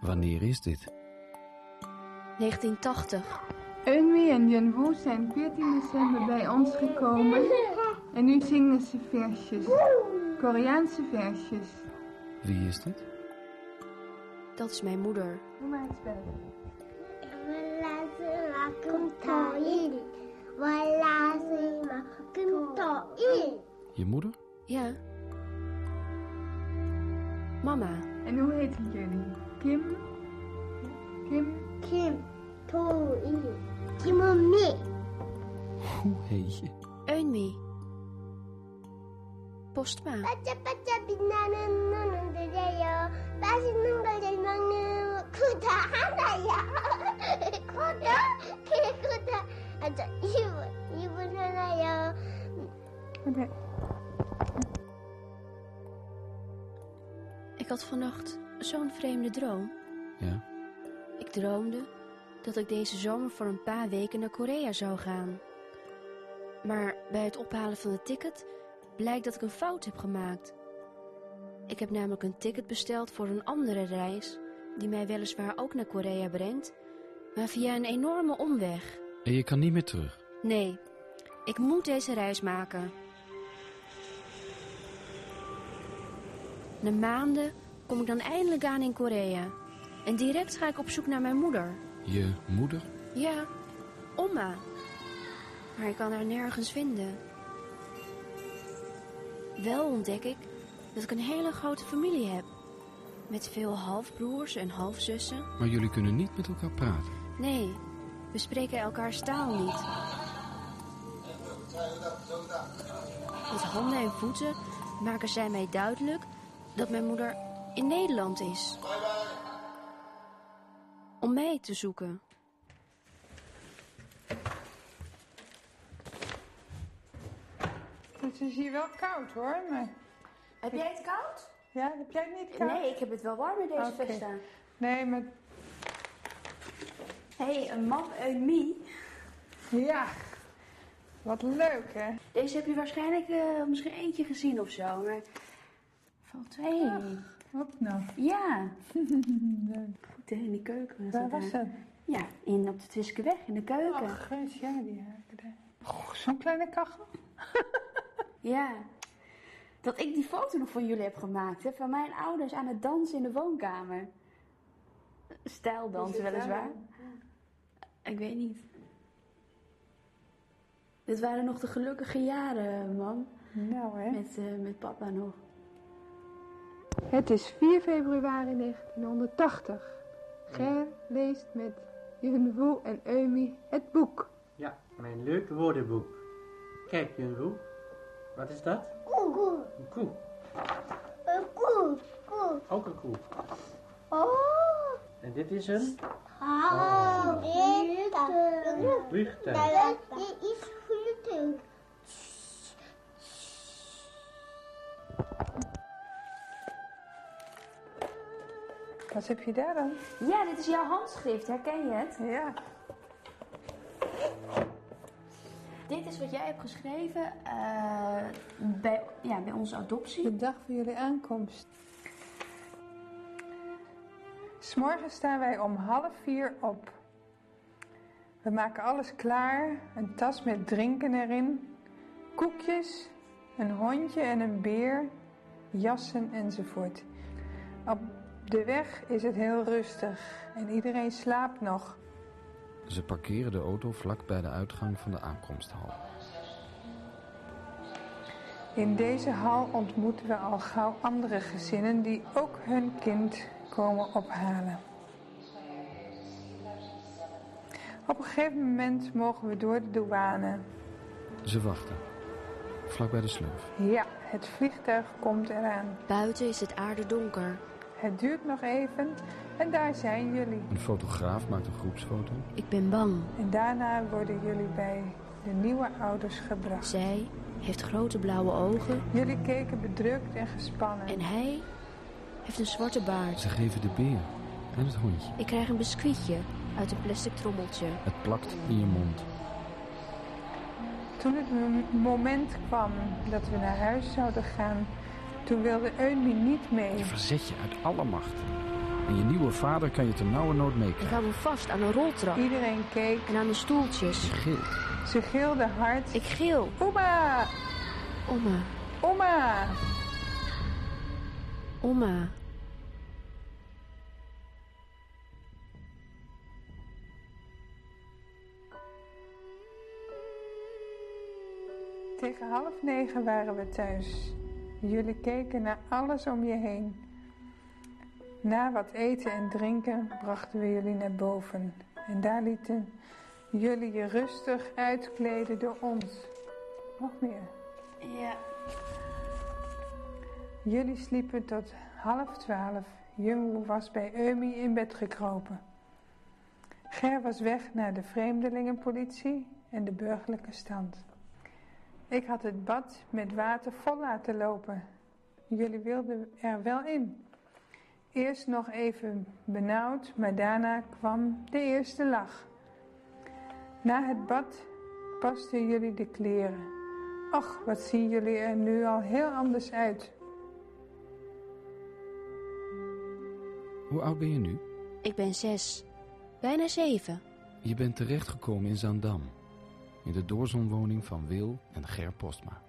Wanneer is dit? 1980. Eunmi en Junwoo zijn 14 december bij ons gekomen en nu zingen ze versjes, Koreaanse versjes. Wie is dit? Dat is mijn moeder. Doe maar het spel. Je moeder? Ja. Mama. En hoe heet jullie? Kim? Kim? Kim. Toi. Kim Mi. Hoe heet je? Eunmi. Postma. Patja, patja, banana. やこんな稽古だあじゃイブイブならよ okay. Ik had vannacht zo'n vreemde droom. Ja. Ik droomde dat ik deze zomer voor een paar weken naar Korea zou gaan. Maar bij het ophalen van het ticket blijkt dat ik een fout heb gemaakt. Ik heb namelijk een ticket besteld voor een andere reis die mij weliswaar ook naar Korea brengt, maar via een enorme omweg. En je kan niet meer terug. Nee, ik moet deze reis maken. Na maanden kom ik dan eindelijk aan in Korea. En direct ga ik op zoek naar mijn moeder. Je moeder? Ja, oma. Maar ik kan haar nergens vinden. Wel ontdek ik dat ik een hele grote familie heb. Met veel halfbroers en halfzussen. Maar jullie kunnen niet met elkaar praten. Nee, we spreken elkaars taal niet. Met handen en voeten maken zij mij duidelijk dat mijn moeder in Nederland is. Om mij te zoeken. Het is hier wel koud hoor, maar... Heb jij het koud? Ja, heb jij niet koud? Nee, ik heb het wel warm in deze Oké. vest aan. Nee, maar... Hé, hey, een man uit Mie. Ja. Wat leuk hè? Deze heb je waarschijnlijk eh, misschien eentje gezien of zo, maar... Valt twee. Wat nou? Ja. Goed, hè, in de keuken. Waar was dat? Ja, in, op de Twiskeweg, in de keuken. Oh, Geus, ja, die haken daar. Zo'n kleine kachel. Ja. Dat ik die foto nog van jullie heb gemaakt, hè, van mijn ouders aan het dansen in de woonkamer. Stijldans weliswaar. Ik weet niet. Dit waren nog de gelukkige jaren, man. Nou hè. Met, eh, met papa nog. Het is 4 februari 1980. Ger leest met Junwoo en Eumi het boek. Ja, mijn leuk woordenboek. Kijk, Junro. Wat is dat? Koe, Een koe. Een koe. Ook een koe. Oh. En dit is een? Oh. oh. Vliegtuig. Dit is vliegtuig. Wat heb je daar dan? Ja, dit is jouw handschrift. Herken je het? Ja. Dit is wat jij hebt geschreven eh, bij, ja, bij onze adoptie. De dag voor jullie aankomst. S'morgens staan wij om half vier op. We maken alles klaar. Een tas met drinken erin. Koekjes. Een hondje en een beer. Jassen enzovoort. Op de weg is het heel rustig. En iedereen slaapt nog. Ze parkeren de auto vlak bij de uitgang van de aankomsthal. In deze hal ontmoeten we al gauw andere gezinnen die ook hun kind komen ophalen. Op een gegeven moment mogen we door de douane. Ze wachten. Vlak bij de sleuf. Ja, het vliegtuig komt eraan. Buiten is het aardedonker. Het duurt nog even en daar zijn jullie. Een fotograaf maakt een groepsfoto. Ik ben bang. En daarna worden jullie bij de nieuwe ouders gebracht. Zij heeft grote blauwe ogen Jullie keken bedrukt en gespannen. en hij heeft een zwarte baard. Ze geven de beer. En het hondje. Ik krijg een biscuitje uit een plastic trommeltje. Het plakt in je mond. Toen het moment kwam dat we naar huis zouden gaan, toen wilde Eunmi niet mee. Je verzet je uit alle macht. En je nieuwe vader kan je ter nauwe nood Ik meekrijgen. hou me vast aan een roltrap Iedereen keek, en aan de stoeltjes. Je gilt. ze gilde hard. Ik gil. Oma, Oma, oma. oma. Tegen half negen waren we thuis. Jullie keken naar alles om je heen. Na wat eten en drinken brachten we jullie naar boven. En daar lieten jullie je rustig uitkleden door ons. Nog meer. Ja. Jullie sliepen tot half twaalf. Jumbo was bij Eumi in bed gekropen. Ger was weg naar de vreemdelingenpolitie en de burgerlijke stand. Ik had het bad met water vol laten lopen. Jullie wilden er wel in. Eerst nog even benauwd, maar daarna kwam de eerste lach. Na het bad pasten jullie de kleren. Och, wat zien jullie er nu al heel anders uit. Hoe oud ben je nu? Ik ben zes. Bijna zeven. Je bent terechtgekomen in Zaandam. In de doorzonwoning van Wil en Ger Postma.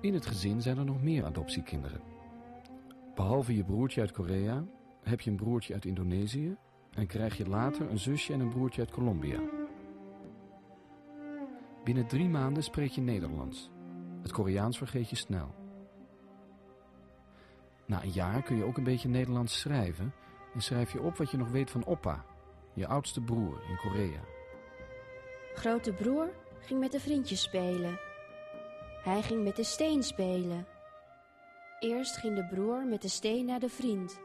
In het gezin zijn er nog meer adoptiekinderen. Behalve je broertje uit Korea heb je een broertje uit Indonesië en krijg je later een zusje en een broertje uit Colombia. Binnen drie maanden spreek je Nederlands. Het Koreaans vergeet je snel. Na een jaar kun je ook een beetje Nederlands schrijven en schrijf je op wat je nog weet van Oppa, je oudste broer in Korea. Grote broer ging met de vriendjes spelen. Hij ging met de steen spelen. Eerst ging de broer met de steen naar de vriend.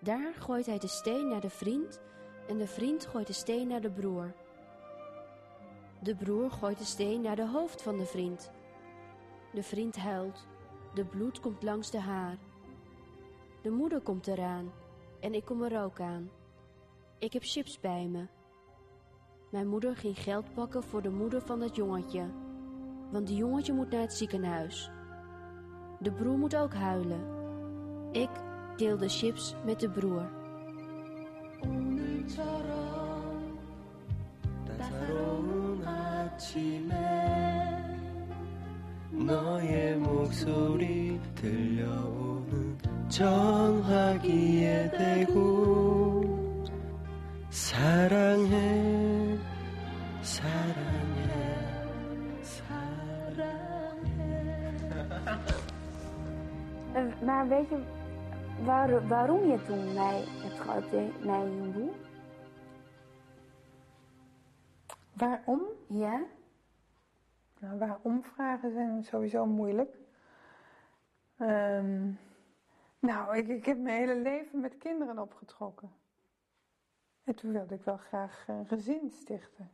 Daar gooit hij de steen naar de vriend en de vriend gooit de steen naar de broer. De broer gooit de steen naar de hoofd van de vriend. De vriend huilt. De bloed komt langs de haar. De moeder komt eraan en ik kom er ook aan. Ik heb chips bij me. Mijn moeder ging geld pakken voor de moeder van dat jongetje. Want die jongetje moet naar het ziekenhuis. De broer moet ook huilen. Ik deel de chips met de broer. 오늘처럼 따사로운 아침에 너의 목소리 들려오는 전화기에 대고 사랑해 사랑해 사랑해 Maar weet je waar, waarom je toen mij hebt geadopteerd, mij Jumbo? Waarom? Ja? Nou, waarom vragen zijn sowieso moeilijk. Ehm, nou, ik, ik heb mijn hele leven met kinderen opgetrokken. En toen wilde ik wel graag een gezin stichten.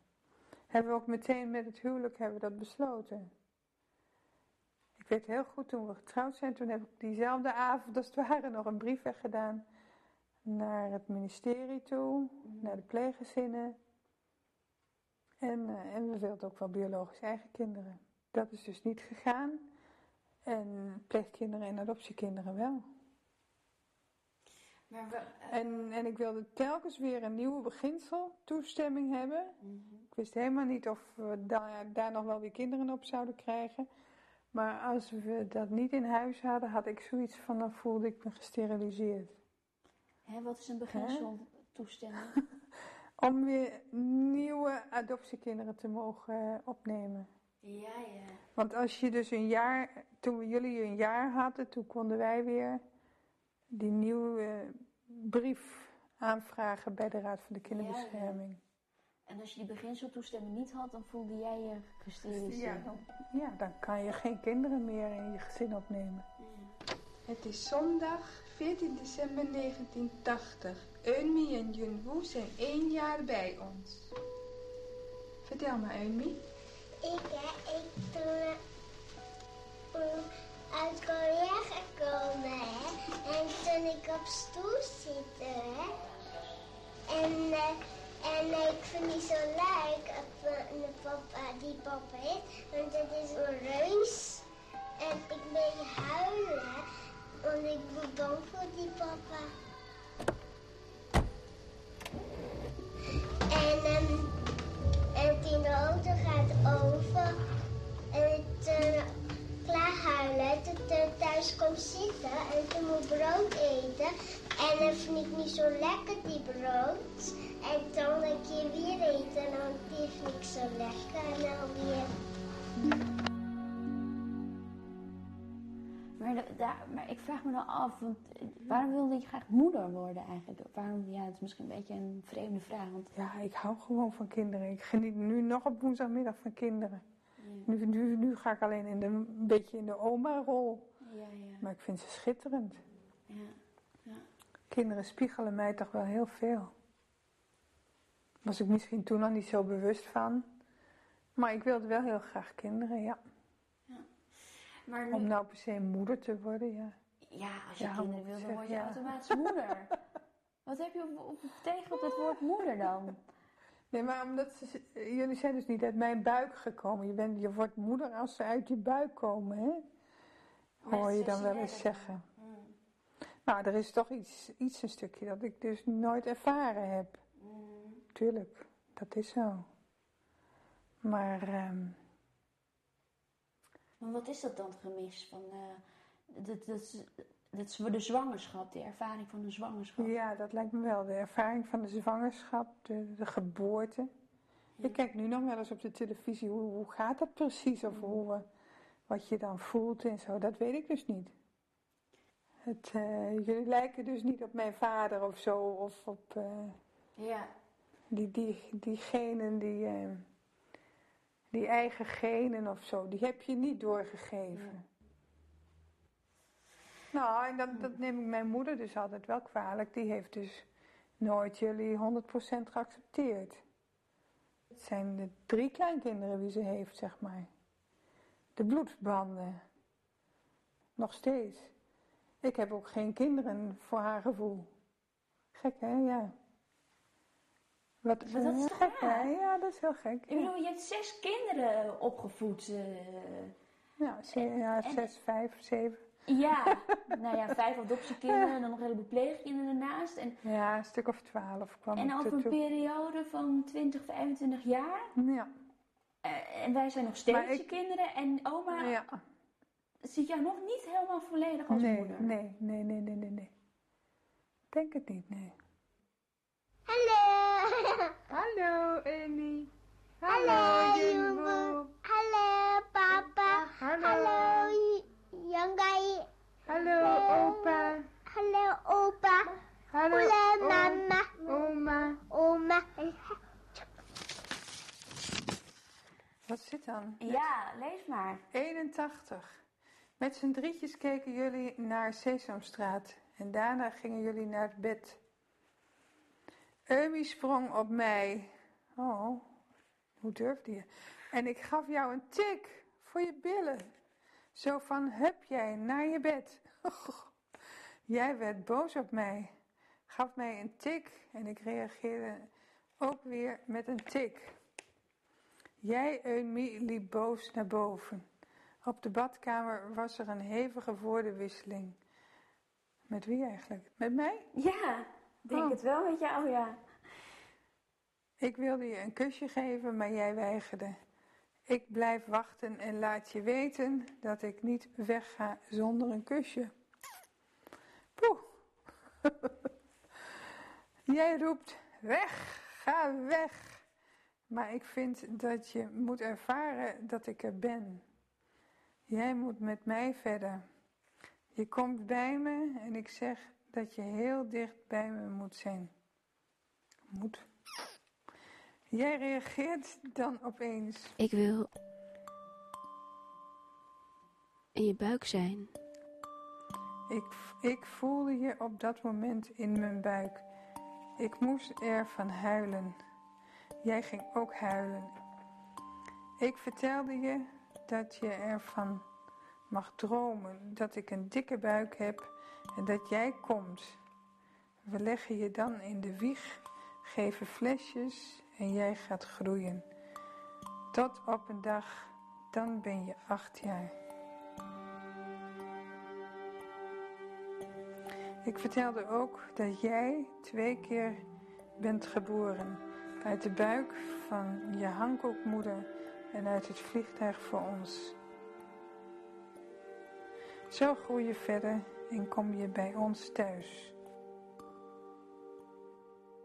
Hebben we ook meteen met het huwelijk hebben we dat besloten. Ik weet heel goed, toen we getrouwd zijn, toen heb ik diezelfde avond als het ware nog een brief weggedaan naar het ministerie toe, naar de pleeggezinnen. En, eh, en we wilden ook wel biologisch eigen kinderen. Dat is dus niet gegaan. En pleegkinderen en adoptiekinderen wel. Maar En, en ik wilde telkens weer een nieuwe beginsel, toestemming hebben. Ik wist helemaal niet of we daar, daar nog wel weer kinderen op zouden krijgen. Maar als we dat niet in huis hadden, had ik zoiets van, dan voelde ik me gesteriliseerd. Hè, wat is een beginsel toestemming? Om weer nieuwe adoptiekinderen te mogen eh, opnemen. ja, ja. Want als je dus een jaar, toen jullie een jaar hadden, toen konden wij weer die nieuwe eh, brief aanvragen bij de Raad van de Kinderbescherming. En als je die beginseltoestemming niet had, dan voelde jij je Ja, gesteriliseerd. dan, ja, dan kan je geen kinderen meer in je gezin opnemen. Het is zondag 14 december 1980. Eunmi en Junwoo zijn één jaar bij ons. Vertel maar, Eunmi. Ik, hè, ik toen eh, uit Korea gekomen, hè. En toen ik op stoel zitten, hè. En, eh, en ik vind niet zo leuk eh, de papa, die papa is. Want het is een reus. En ik ben huilen, want ik ben bang voor die papa. En, ehm, en toen de auto gaat over en het uh, klaar huilen, toen ik thuis kom zitten en toen moet brood eten. En dan vind ik niet zo lekker die brood. En dan een keer weer eten en dan die vind ik zo lekker en dan weer. Maar, daar- maar ik vraag me dan af, want eh, waarom wilde je graag moeder worden eigenlijk? Waarom, ja, het is misschien een beetje een vreemde vraag. Want, Ja, ik hou gewoon van kinderen. Ik geniet nu nog op woensdagmiddag van kinderen. Nu, nu, nu ga ik alleen in de, een beetje in de oma-rol. ja, ja, Maar ik vind ze schitterend. ja, ja. Kinderen spiegelen mij toch wel heel veel. Was ik misschien toen al niet zo bewust van. Maar ik wilde wel heel graag kinderen, ja. Maar Om nou per se moeder te worden, ja. ja, als je Ja, kinderen wil, dan word je ja. automatisch moeder. Wat heb je op, op, tegen op het woord moeder dan? Nee, maar omdat ze, jullie zijn dus niet uit mijn buik gekomen. Je, bent, je wordt moeder als ze uit je buik komen, hè? Hoor je dan wel eens zeggen. Mm, Nou, er is toch iets, iets een stukje dat ik dus nooit ervaren heb. mm. Tuurlijk, dat is zo. Maar ehm, Maar wat is dat dan gemis van eh, dat, dat, dat is voor de zwangerschap, de ervaring van de zwangerschap? ja, dat lijkt me wel. De ervaring van de zwangerschap, de, de geboorte. Ik kijk nu nog wel eens op de televisie, hoe, hoe gaat dat precies? Of hoe, eh, wat je dan voelt en zo, dat weet ik dus niet. Het, eh, jullie lijken dus niet op mijn vader of zo, of op eh, Ja, die, die, die genen, die, eh, die eigen genen of zo, die heb je niet doorgegeven. Nou, en dat, dat neem ik mijn moeder dus altijd wel kwalijk. Die heeft dus nooit jullie 100% geaccepteerd. Het zijn de drie kleinkinderen die ze heeft, zeg maar. De bloedbanden. Nog steeds. Ik heb ook geen kinderen voor haar gevoel. Gek, hè? Ja. Wat, Maar dat is gek, hè? Ja, dat is heel gek. ik bedoel, je hebt zes kinderen opgevoed. eh. Ja, ze- ja en- zes, vijf, zeven. Ja, nou ja, vijf adoptiekinderen en dan nog een heleboel pleegkinderen ernaast. En, Ja, een stuk of twaalf kwam en over een periode van 20, 25 jaar. Ja, Eh, en wij zijn nog steeds ik- je kinderen. En oma ja. ziet jou nog niet helemaal volledig als Nee, moeder. nee, nee, nee, nee, nee, nee. Denk het niet, nee. Hallo! Hallo Amy. Hallo. Jumbo. Hallo, papa. Hallo. Hallo, Jangai. Hallo opa. Hallo, opa. Hallo Hallo, o- mama. oma. Oma. Wat zit dan? Ja, lees maar. 81. Met z'n drietjes keken jullie naar Sesamstraat en daarna gingen jullie naar het bed. Eumi sprong op mij. Oh, hoe durfde je? En ik gaf jou een tik voor je billen. Zo van, heb jij naar je bed. jij werd boos op mij. Gaf mij een tik en ik reageerde ook weer met een tik. Jij, Eumi, liep boos naar boven. Op de badkamer was er een hevige woordenwisseling. Met wie eigenlijk? Met mij? Ja, ik denk Oh. het wel met jou, ja. Ik wilde je een kusje geven, maar jij weigerde. Ik blijf wachten en laat je weten dat ik niet wegga zonder een kusje. Poeh. jij roept weg, ga weg. Maar ik vind dat je moet ervaren dat ik er ben. Jij moet met mij verder. Je komt bij me en ik zeg dat je heel dicht bij me moet zijn. Moet. Jij reageert dan opeens. Ik wil in je buik zijn. Ik, ik voelde je op dat moment in mijn buik. Ik moest ervan huilen. Jij ging ook huilen. Ik vertelde je dat je ervan mag dromen dat ik een dikke buik heb en dat jij komt. We leggen je dan in de wieg, geven flesjes en jij gaat groeien. Tot op een dag, dan ben je acht jaar. Ik vertelde ook dat jij twee keer bent geboren. Uit de buik van je Hankookmoeder en uit het vliegtuig voor ons. Zo groei je verder en kom je bij ons thuis.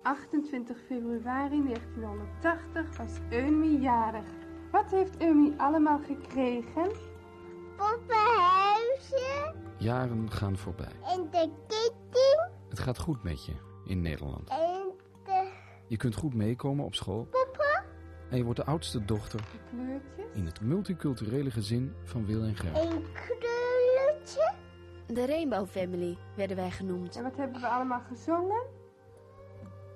28 februari 1980 was Eumi jarig. Wat heeft Eumi allemaal gekregen? Poppenhuisje Jaren gaan voorbij. en de kitty Het gaat goed met je in Nederland. en Je kunt goed meekomen op school. En je wordt de oudste dochter Kleurtjes? in het multiculturele gezin van Wil en Ger. en krulletje. De Rainbow Family werden wij genoemd. En wat hebben we allemaal gezongen?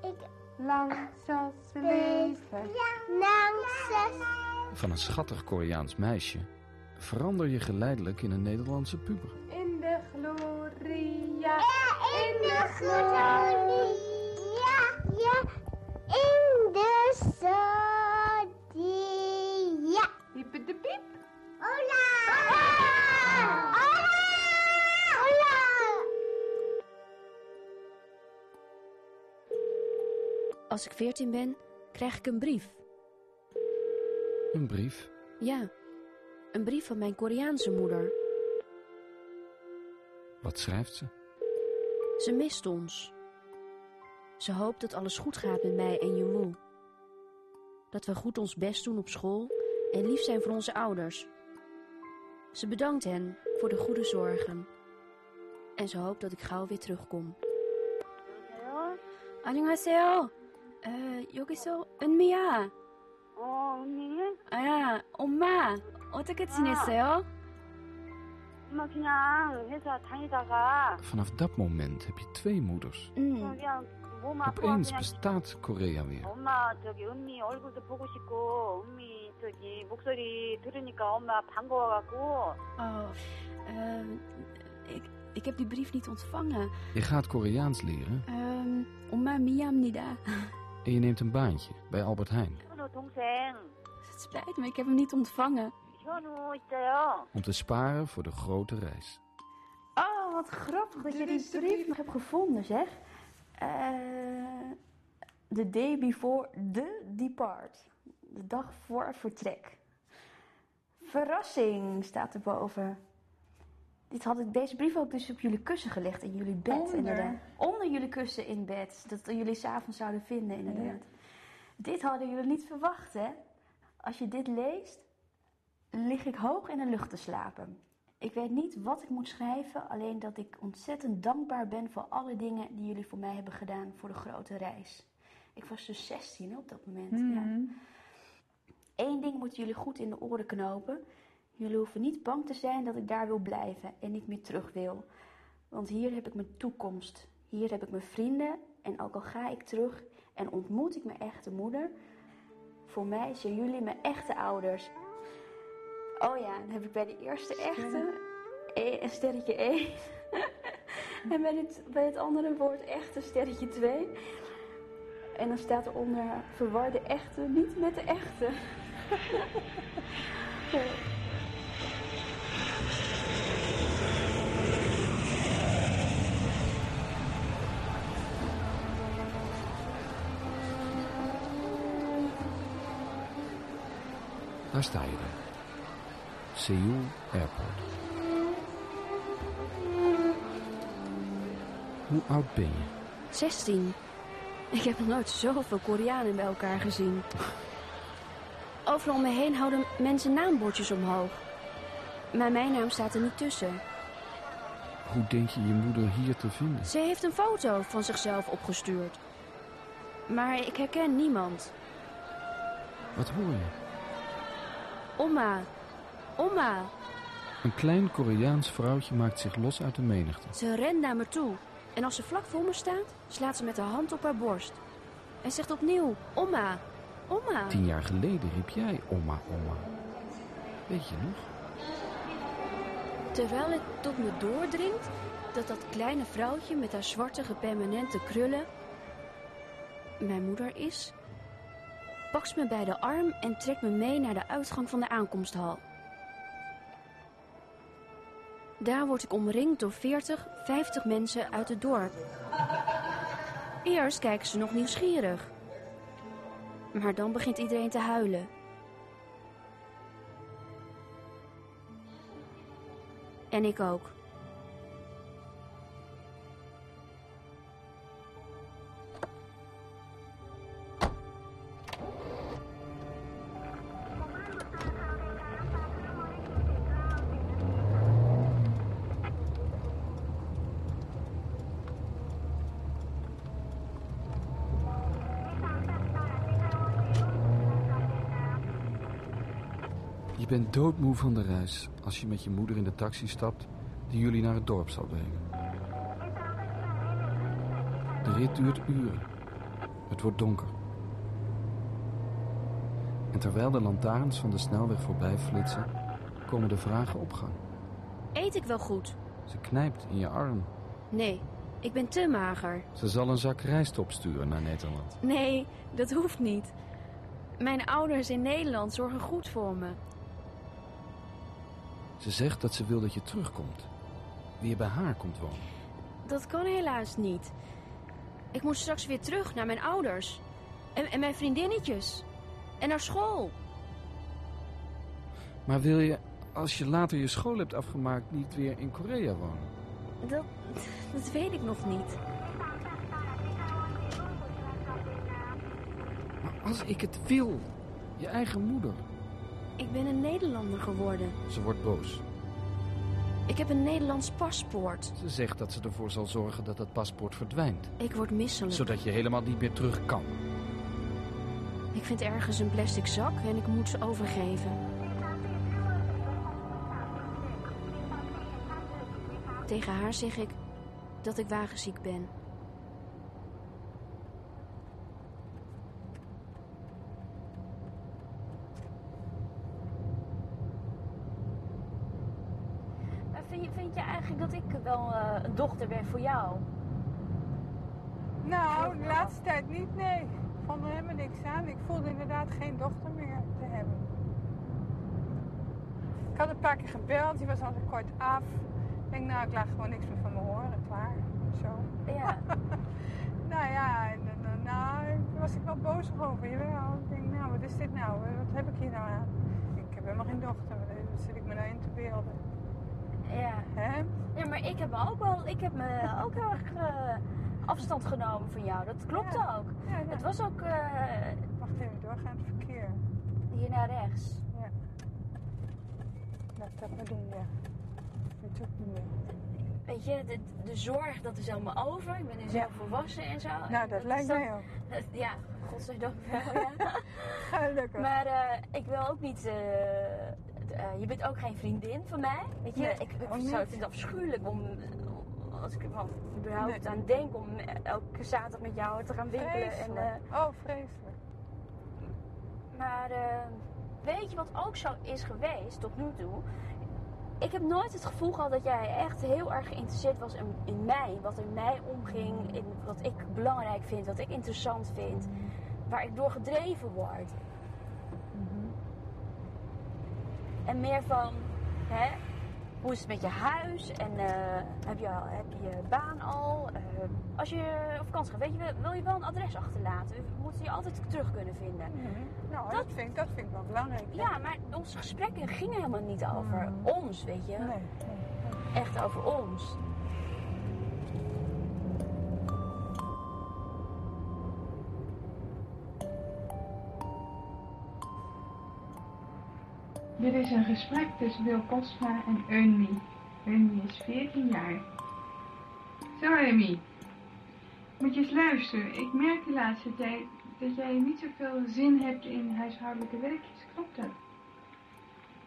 Ik Lang zal ze leven. Nanses. Van een schattig Koreaans meisje verander je geleidelijk in een Nederlandse puber. In de gloria. In de gloria. De sodia. Piepe de piep. Hola! Hola! Hola! Als ik veertien ben, krijg ik een brief. Een brief. Ja, een brief van mijn Koreaanse moeder. Wat schrijft ze? Ze mist ons. Ze hoopt dat alles goed gaat met mij en Jewoe Dat we goed ons best doen op school en lief zijn voor onze ouders. Ze bedankt hen voor de goede zorgen. En ze hoopt dat ik gauw weer terugkom. 안녕하세요. 에, 여기서 은미야. 어, 언니? 아, 엄마. 어떻게 지냈어요? 엄마 그냥 회사 다니다가 Vanaf dat moment heb je twee moeders. 음, 그냥 몸 아파 Opeens 그냥 bestaat Korea weer. 엄마 저기 은미 얼굴도 보고 싶고 은미 저기 목소리 들으니까 엄마 반가워갖고 oh, ehm, ik, ik heb die brief niet ontvangen. Je gaat Koreaans leren Ehm, 엄마 미안합니다. en je neemt een baantje bij Albert Heijn. 현우 동생 Het spijt me, ik heb hem niet ontvangen. 현우 있어요. Om te sparen voor de grote reis. Oh, wat grappig dat je Dit die is de brief brief. nog hebt gevonden, zeg. the day before the depart. De dag voor vertrek. Verrassing staat erboven. Dit had ik, deze brief ook dus op jullie kussen gelegd in jullie bed. Onder. Inderdaad. Onder jullie kussen in bed. Dat jullie s'avonds zouden vinden, inderdaad. Dit hadden jullie niet verwacht, hè? Als je dit leest, lig ik hoog in de lucht te slapen. Ik weet niet wat ik moet schrijven, alleen dat ik ontzettend dankbaar ben voor alle dingen die jullie voor mij hebben gedaan voor de grote reis. Ik was dus 16 hè, op dat moment. Ja. Eén ding moeten jullie goed in de oren knopen. Jullie hoeven niet bang te zijn dat ik daar wil blijven en niet meer terug wil. Want hier heb ik mijn toekomst. Hier heb ik mijn vrienden. En ook al ga ik terug en ontmoet ik mijn echte moeder, voor mij zijn jullie mijn echte ouders. Oh ja, dan heb ik bij de eerste echte e- een sterretje 1. en bij het, bij het andere woord echte sterretje 2. En dan staat eronder verwar de echte niet met de echte. Daar sta je dan. Seoul Airport. Hoe oud ben je? 16. Ik heb nog nooit zoveel Koreanen bij elkaar gezien. Overal om me heen houden mensen naambordjes omhoog. Maar mijn naam staat er niet tussen. Hoe denk je je moeder hier te vinden? Ze heeft een foto van zichzelf opgestuurd. Maar ik herken niemand. Wat hoor je? Oma. Oma. Een klein Koreaans vrouwtje maakt zich los uit de menigte. Ze rent naar me toe. En als ze vlak voor me staat, slaat ze met haar hand op haar borst. En zegt opnieuw, oma, oma. Tien jaar geleden riep jij oma, oma. Weet je nog? Terwijl het tot me doordringt, dat dat kleine vrouwtje met haar zwarte gepermanente krullen mijn moeder is, pakt me bij de arm en trekt me mee naar de uitgang van de aankomsthal. Daar word ik omringd door 40, 50 mensen uit het dorp. Eerst kijken ze nog nieuwsgierig. Maar dan begint iedereen te huilen. En ik ook. Doodmoe van de reis als je met je moeder in de taxi stapt die jullie naar het dorp zal brengen. De rit duurt uren. Het wordt donker. En terwijl de lantaarns van de snelweg voorbij flitsen, komen de vragen op gang. Eet ik wel goed? Ze knijpt in je arm. Nee, ik ben te mager. Ze zal een zak rijst opsturen naar Nederland. Nee, dat hoeft niet. Mijn ouders in Nederland zorgen goed voor me. Ze zegt dat ze wil dat je terugkomt. Weer bij haar komt wonen. Dat kan helaas niet. Ik moet straks weer terug naar mijn ouders. En, en mijn vriendinnetjes. En naar school. Maar wil je, als je later je school hebt afgemaakt, niet weer in Korea wonen? Dat, dat weet ik nog niet. Maar als ik het wil, je eigen moeder. Ik ben een Nederlander geworden. Ze wordt boos. Ik heb een Nederlands paspoort. Ze zegt dat ze ervoor zal zorgen dat dat paspoort verdwijnt. Ik word misselijk. Zodat je helemaal niet meer terug kan. Ik vind ergens een plastic zak en ik moet ze overgeven. Tegen haar zeg ik dat ik wagenziek ben. Maar vind, je, vind je eigenlijk dat ik wel eh, een dochter ben voor jou? Nou, de laatste tijd niet, nee. Ik vond er helemaal niks aan. Ik voelde inderdaad geen dochter meer te hebben. Ik had een paar keer gebeld, die was altijd kort af. Ik denk, nou, ik laat gewoon niks meer van me horen, klaar. Zo. Ja. nou ja, en, nou, was ik wel boos over, jawel. Ik denk, nou, wat is dit nou? Wat heb ik hier nou aan? Ik heb helemaal geen dochter, wat zit ik me nou in te beelden? Ja. Hè? Ja, maar ik heb me ook wel, ik heb me ook heel erg eh, afstand genomen van jou. Dat klopt Ja. ook. Ja, ja. Het was ook eh, Wacht even, doorgaand verkeer. hier naar rechts. Ja. Laat dat maar doen, ja. Weet je ook niet meer. Weet je, de, de zorg, dat is allemaal over. Ik ben nu zelf volwassen en zo. Nou, dat, lijkt dan- mij ook. dat- Ja, godzijdank wel, ja. Gelukkig. Maar eh, ik wil ook niet. Eh, je bent ook geen vriendin van mij. Weet je, Nee, ik, zou vind het afschuwelijk om. Als ik er überhaupt Nee. aan denk om elke zaterdag met jou te gaan winkelen. En, eh, oh, vreselijk. maar eh, weet je wat ook zo is geweest tot nu toe? Ik heb nooit het gevoel gehad dat jij echt heel erg geïnteresseerd was in, in mij. Wat er in mij omging, in wat ik belangrijk vind, wat ik interessant vind. Waar ik door gedreven word. En meer van, hè, hoe is het met je huis? En eh, heb, je, al- heb je baan al? Eh, als je op vakantie gaat, weet je, wil je wel een adres achterlaten? We moeten je altijd terug kunnen vinden. Nou, dat, Dat- vind, ik- dat vind ik wel belangrijk. Ja, maar onze gesprekken gingen helemaal niet over ons, weet je. Nee, nee. Echt over ons. Dit is een gesprek tussen Wil Postma en Eunmi. Eunmi is 14 jaar. Zo, Eunmi. Moet je eens luisteren. Ik merk de laatste tijd dat jij niet zoveel zin hebt in huishoudelijke werkjes. Klopt dat?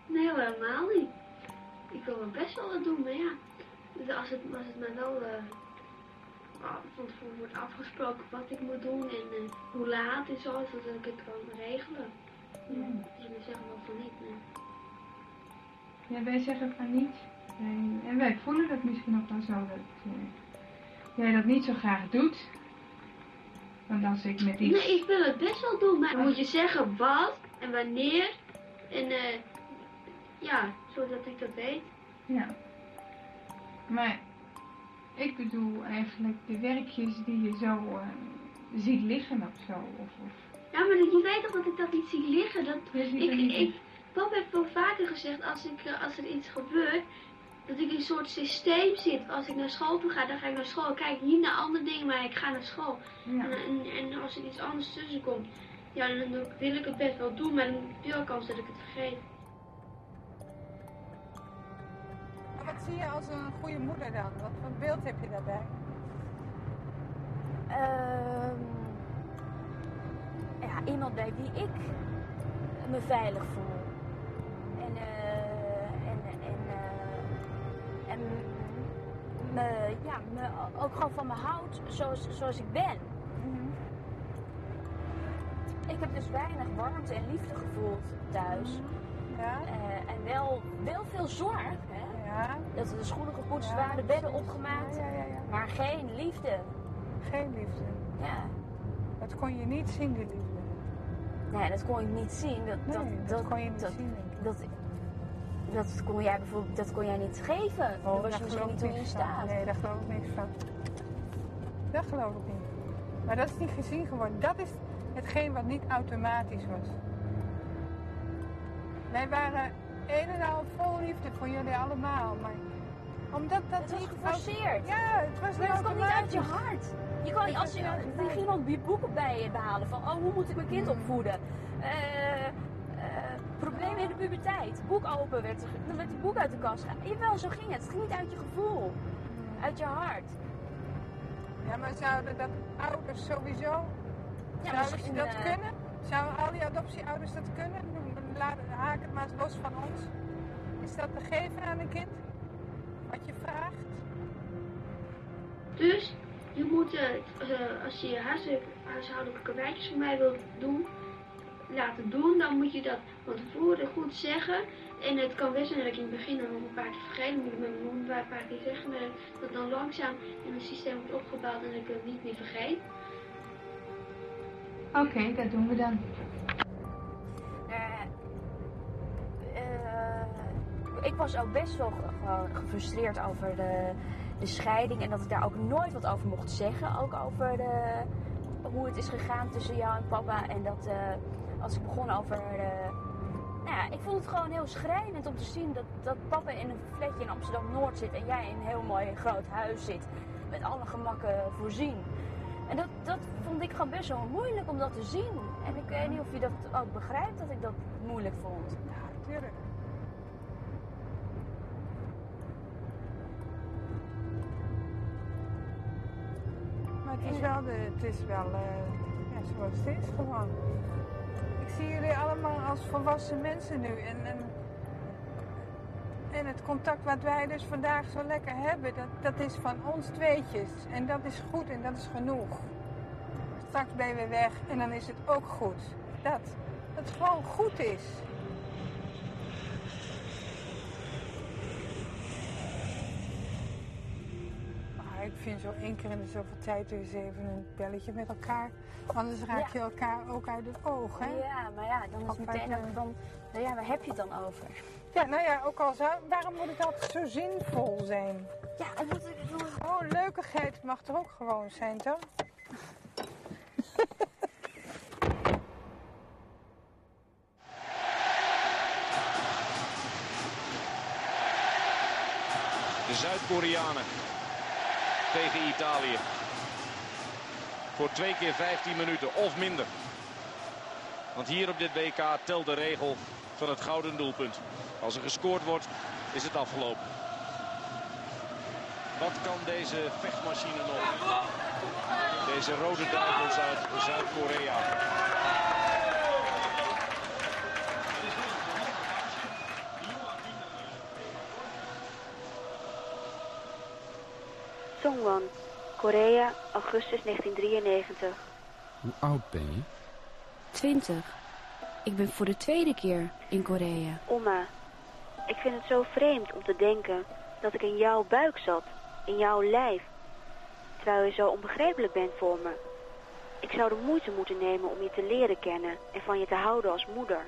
Nee, helemaal niet. Ik wil wel best wel wat doen, maar ja. Dus als het, als het maar wel ah, van tevoren wordt afgesproken wat ik moet doen en eh, hoe laat en zo, zodat ik het kan regelen. Ja. Dus we zeggen wel van niet, nee. Ja, wij zeggen van niet. En, en wij voelen dat misschien ook wel zo dat eh, jij dat niet zo graag doet. Want als ik met iets... Nee, ik wil het best wel doen, maar dan moet je zeggen wat en wanneer. En eh, ja, zodat ik dat weet. Ja. Maar ik bedoel eigenlijk de werkjes die je zo eh, ziet liggen of zo. Of, of... Ja, maar je weet toch dat ik dat niet zie liggen? Dat, ik, ik, pap heeft wel vaker gezegd, als, ik, eh, als er iets gebeurt, dat ik in een soort systeem zit. Als ik naar school toe ga, dan ga ik naar school. Ik kijk niet naar andere dingen, maar ik ga naar school. Ja. En, en, en als er iets anders tussen komt, ja, dan wil ik het best wel doen, maar dan heb je wel kans dat ik het vergeet. Wat zie je als een goede moeder dan? Wat voor beeld heb je daarbij? Ehm, ja, iemand bij wie ik me veilig voel. En, eh, en, en, eh, en me, ja, me ook gewoon van me houdt zoals, zoals ik ben. Ik heb dus weinig warmte en liefde gevoeld thuis. Ja? Eh, en wel, wel veel zorg. Hè? Ja? Dat de schoenen gepoetst Ja, waren, bedden opgemaakt. Ja, ja, ja, ja. Maar geen liefde. Geen liefde. Ja. Dat kon je niet zien, die liefde. Nee, dat kon je niet zien. Dat, dat, Nee, dat kon je niet dat, zien, ik. Dat, dat kon jij bijvoorbeeld dat kon jij niet geven. Oh, dat was je niet niks van. staat. Nee, daar geloof ik niks van. Dat geloof ik niet. Maar dat is niet gezien geworden. Dat is hetgeen wat niet automatisch was. Wij waren een en al vol liefde voor jullie allemaal. Maar omdat dat Het was niet geforceerd. Ja, het was Maar niet niet uit je hart. Je kan, als je, er ging iemand die boeken bij je behalen van, oh, hoe moet ik mijn kind opvoeden? Eh, eh, problemen in de puberteit. Boek open werd, er- dan werd het boek uit de kast gehaald. Jawel, zo ging het. Het ging niet uit je gevoel. Uit je hart. Ja, maar zouden dat ouders sowieso, Ja, zouden ze dat eh, kunnen? Zouden al die adoptieouders dat kunnen? Laat, haak het maar eens los van ons. Is dat te geven aan een kind? Wat je vraagt? Dus je moet, eh, eh, als je je huishoud- huishoudelijke wijtjes voor mij wilt doen, laten doen, dan moet je dat van tevoren goed zeggen. En het kan best zijn dat ik in het begin dan nog een paar keer vergeet, dan moet ik met mijn mond een paar keer zeggen, maar dat dan langzaam in een systeem wordt opgebouwd en dat ik het niet meer vergeet. Oké, dat doen we dan. Eh, eh, ik was ook best wel ge- gewoon gefrustreerd over de, de scheiding en dat ik daar ook nooit wat over mocht zeggen. Ook over de, hoe het is gegaan tussen jou en papa. En dat eh, als ik begon over de. Nou ja, ik vond het gewoon heel schrijnend om te zien dat, dat papa in een flatje in Amsterdam Noord zit en jij in een heel mooi groot huis zit. Met alle gemakken voorzien. En dat, dat vond ik gewoon best wel moeilijk om dat te zien. En ik weet niet of je dat ook begrijpt dat ik dat moeilijk vond. Ja, natuurlijk. Maar het is wel, de, het is wel eh, ja, zoals het is gewoon. Zie jullie allemaal als volwassen mensen nu. En, en, en het contact wat wij dus vandaag zo lekker hebben, dat, dat is van ons tweetjes. En dat is goed en dat is genoeg. Straks ben je weer weg en dan is het ook goed. Dat het gewoon goed is. Vind zo één keer in de zoveel tijd dus even een belletje met elkaar. Anders raak je elkaar ook uit het oog, hè? Ja, maar ja, dan is het meteen ook eh, van, nou ja, waar heb je het dan over? Ja, nou ja, ook al zou... Waarom moet het altijd zo zinvol zijn? Ja, omdat ik Gewoon leukigheid mag er ook gewoon zijn, toch? De Zuid-Koreanen tegen Italië. Voor twee keer 15 minuten of minder. Want hier op dit WK telt de regel van het gouden doelpunt. Als er gescoord wordt, is het afgelopen. Wat kan deze vechtmachine nog? Deze rode duivels uit Zuid-Korea. Korea, augustus 1993. Hoe oud ben je? 20. Ik ben voor de tweede keer in Korea. Oma, ik vind het zo vreemd om te denken dat ik in jouw buik zat, in jouw lijf. Terwijl je zo onbegrijpelijk bent voor me. Ik zou de moeite moeten nemen om je te leren kennen en van je te houden als moeder.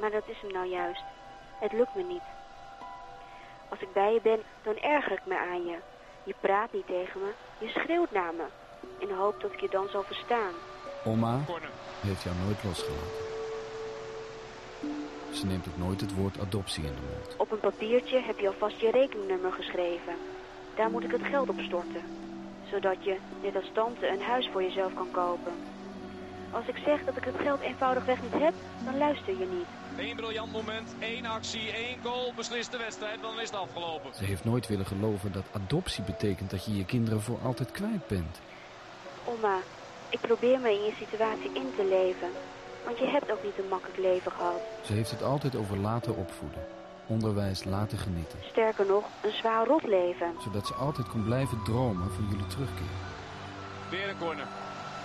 Maar dat is hem nou juist. Het lukt me niet. Als ik bij je ben, dan erger ik me aan je. Je praat niet tegen me, je schreeuwt naar me. In de hoop dat ik je dan zal verstaan. Oma heeft jou nooit losgelaten. Ze neemt ook nooit het woord adoptie in de mond. Op een papiertje heb je alvast je rekeningnummer geschreven. Daar moet ik het geld op storten. Zodat je, net als tante, een huis voor jezelf kan kopen. Als ik zeg dat ik het geld eenvoudigweg niet heb, dan luister je niet. Eén briljant moment, één actie, één goal, beslist de wedstrijd, dan is het afgelopen. Ze heeft nooit willen geloven dat adoptie betekent dat je je kinderen voor altijd kwijt bent. Oma, ik probeer me in je situatie in te leven. Want je hebt ook niet een makkelijk leven gehad. Ze heeft het altijd over laten opvoeden. Onderwijs laten genieten. Sterker nog, een zwaar rot leven. Zodat ze altijd kon blijven dromen van jullie terugkeer. Weer een corner.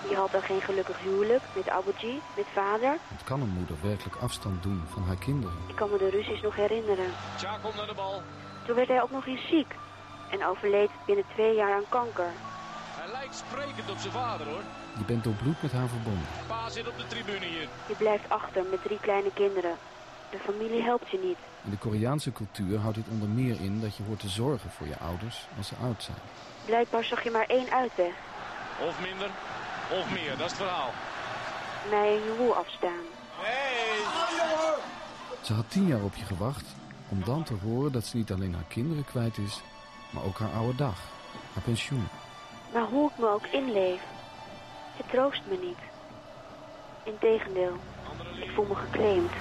Je had dan geen gelukkig huwelijk met Abuji, met vader. Het kan een moeder werkelijk afstand doen van haar kinderen. Ik kan me de ruzies nog herinneren. Tja komt naar de bal. Toen werd hij ook nog eens ziek. En overleed binnen twee jaar aan kanker. Hij lijkt sprekend op zijn vader hoor. Je bent door bloed met haar verbonden. Pa zit op de tribune hier. Je blijft achter met drie kleine kinderen. De familie helpt je niet. In de Koreaanse cultuur houdt dit onder meer in dat je hoort te zorgen voor je ouders als ze oud zijn. Blijkbaar zag je maar één uitweg. Of minder, of meer, dat is het verhaal. Mij en Joe afstaan. Ze had tien jaar op je gewacht om dan te horen dat ze niet alleen haar kinderen kwijt is, maar ook haar oude dag, haar pensioen. Maar hoe ik me ook inleef, het troost me niet. Integendeel, ik voel me geclaimd.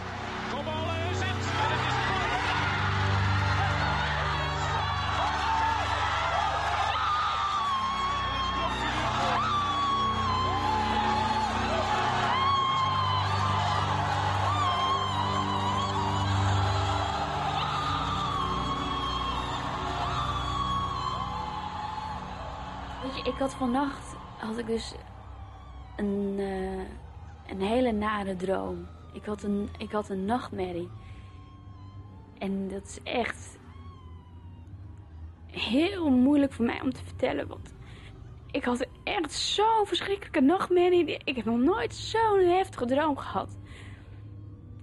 Ik had vannacht had ik dus een, eh, een hele nare droom. Ik had, een, ik had een nachtmerrie. En dat is echt heel moeilijk voor mij om te vertellen. Want ik had echt zo'n verschrikkelijke nachtmerrie. Ik heb nog nooit zo'n heftige droom gehad.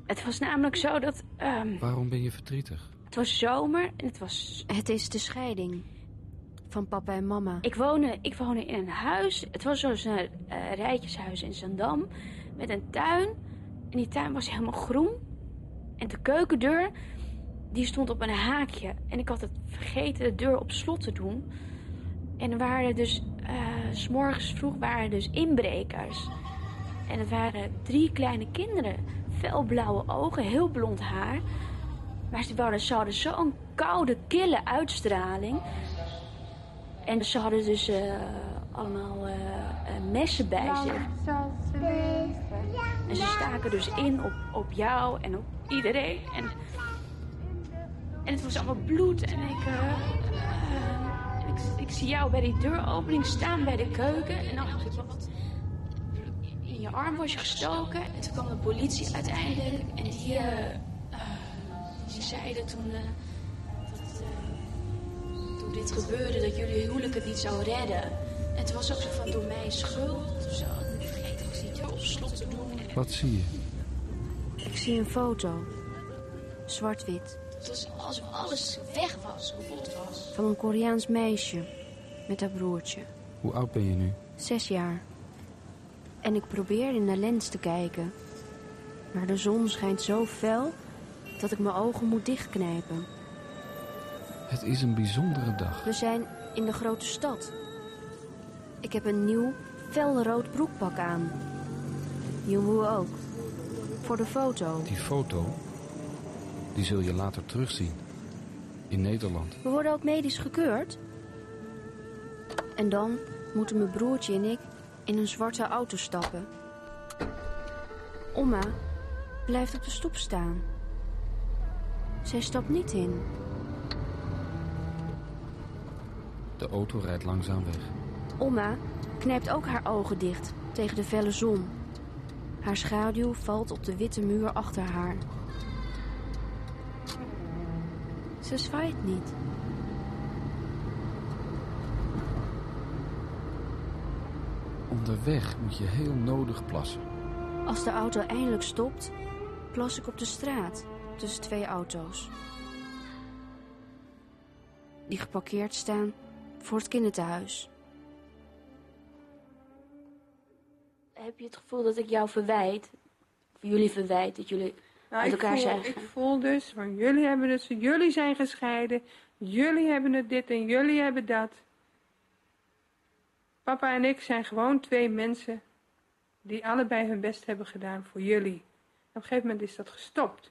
Het was namelijk zo dat... ehm, Waarom ben je verdrietig? het was zomer en het was... Het is de scheiding van papa en mama. Ik woonde, ik woonde in een huis. Het was zo'n eh, rijtjeshuis in Zandam. Met een tuin. En die tuin was helemaal groen. En de keukendeur, die stond op een haakje. En ik had het vergeten de deur op slot te doen. En er waren dus, eh, s s'morgens vroeg waren dus inbrekers. En het waren drie kleine kinderen. Felblauwe ogen, heel blond haar. Maar ze hadden zo'n koude, kille uitstraling. En ze hadden dus eh, allemaal eh, eh, messen bij zich. En ze staken dus in op, op jou en op iedereen. En, en het was allemaal bloed. En ik, ik, ik zie jou bij die deuropening staan bij de keuken. En dan had je wat in je arm was je gestoken. En toen kwam de politie uiteindelijk. En die, die zeiden toen dit gebeurde, dat jullie huwelijk het niet zou redden. En het was ook zo van door mijn schuld of zo. En ik vergeet ook deur op slot te doen. En Wat zie je? Ik zie een foto. Zwart-wit. Het was alsof alles weg was, hoe het was. Van een Koreaans meisje. Met haar broertje. Hoe oud ben je nu? Zes jaar. En ik probeer in de lens te kijken. Maar de zon schijnt zo fel dat ik mijn ogen moet dichtknijpen. Het is een bijzondere dag. We zijn in de grote stad. Ik heb een nieuw, felrood broekpak aan. Jongwoe ook. Voor de foto. Die foto, die zul je later terugzien. In Nederland. We worden ook medisch gekeurd. En dan moeten mijn broertje en ik in een zwarte auto stappen. Oma blijft op de stoep staan. Zij stapt niet in. De auto rijdt langzaam weg. Oma knijpt ook haar ogen dicht tegen de felle zon. Haar schaduw valt op de witte muur achter haar. Ze zwaait niet. Onderweg moet je heel nodig plassen. Als de auto eindelijk stopt, plas ik op de straat tussen twee auto's. Die geparkeerd staan voor het kinderthuis. Heb je het gevoel dat ik jou verwijt? Of jullie verwijt dat jullie Nou, ik, elkaar voel, zeggen? ik voel dus, van jullie hebben het, zo- jullie zijn gescheiden, jullie hebben het dit en jullie hebben dat. Papa en ik zijn gewoon twee mensen die allebei hun best hebben gedaan voor jullie. Op een gegeven moment is dat gestopt.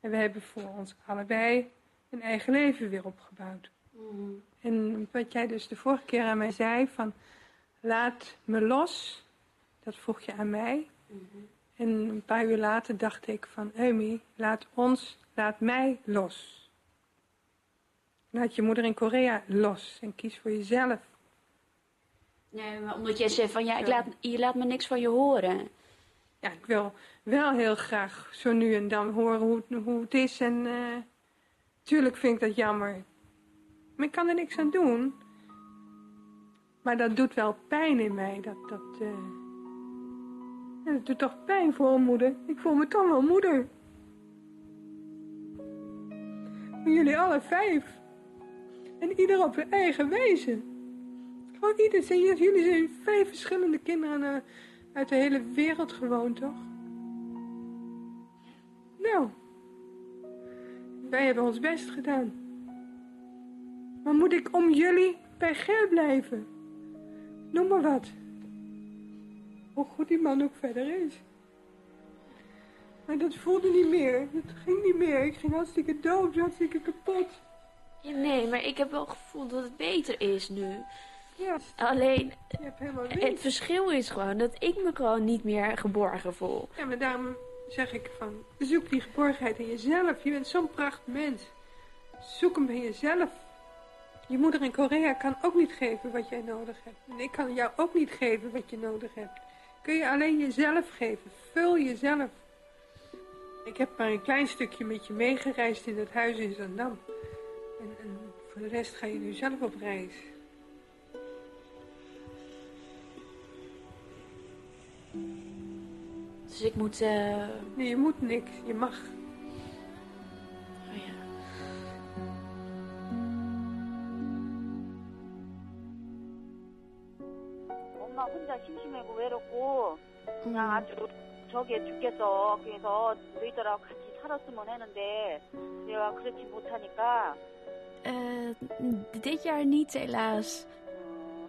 En we hebben voor ons allebei een eigen leven weer opgebouwd. Mhm. En wat jij dus de vorige keer aan mij zei, van laat me los, dat vroeg je aan mij. En een paar uur later dacht ik van, Eumi, laat ons, laat mij los. Laat je moeder in Korea los en kies voor jezelf. Nee, maar omdat jij zegt van ja, ik laat, je laat me niks van je horen. Ja, ik wil wel heel graag zo nu en dan horen hoe, het- hoe het is. En eh tuurlijk vind ik dat jammer. Maar ik kan er niks aan doen. Maar dat doet wel pijn in mij. Dat, dat, eh, dat doet toch pijn voor een moeder. Ik voel me toch wel moeder. Jullie alle vijf. En ieder op hun eigen wijze. Gewoon ieder zijn, jullie zijn vijf verschillende kinderen eh, uit de hele wereld gewoon, toch? Nou, wij hebben ons best gedaan. Maar moet ik om jullie bij Ger blijven? Noem maar wat. Hoe goed die man ook verder is. Maar dat voelde niet meer. Het ging niet meer. Ik ging hartstikke dood, hartstikke kapot. Ja, nee, maar ik heb wel het gevoel dat het beter is nu. Ja. Alleen, het verschil is gewoon dat ik me gewoon niet meer geborgen voel. Ja, maar daarom zeg ik van, zoek die geborgenheid in jezelf. Je bent zo'n pracht mens. Zoek hem in jezelf. Je moeder in Korea kan ook niet geven wat jij nodig hebt. En ik kan jou ook niet geven wat je nodig hebt. Kun je alleen jezelf geven. Vul jezelf. Ik heb maar een klein stukje met je meegereisd in het huis in Zandam. En, en voor de rest ga je nu zelf op reis. Dus ik moet... eh, Nee, je moet niks. Je mag. 혼자 심심하고 외롭고 그냥 아주 저기에 죽겠어. 그래서 너희들하고 같이 살았으면 했는데 내가 그렇지 못하니까 Eh, dit jaar niet, helaas.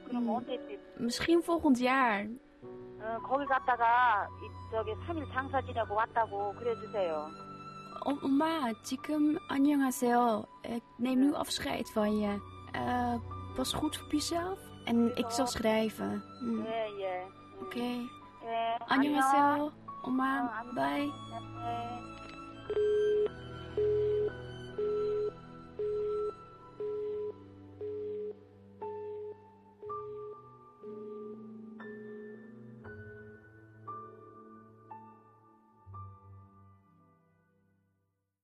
그럼 언제지? Misschien volgend jaar. 어, 거기 갔다가 이, 저기 3일 장사 지내고 왔다고 그래주세요. Oma, Chikum, 안녕하세요. Ik neem nu afscheid van je. Eh, pas goed op jezelf. En ik zal schrijven. Hm. Oké. Annie Annyeonghaseyo, oma, oh, bye.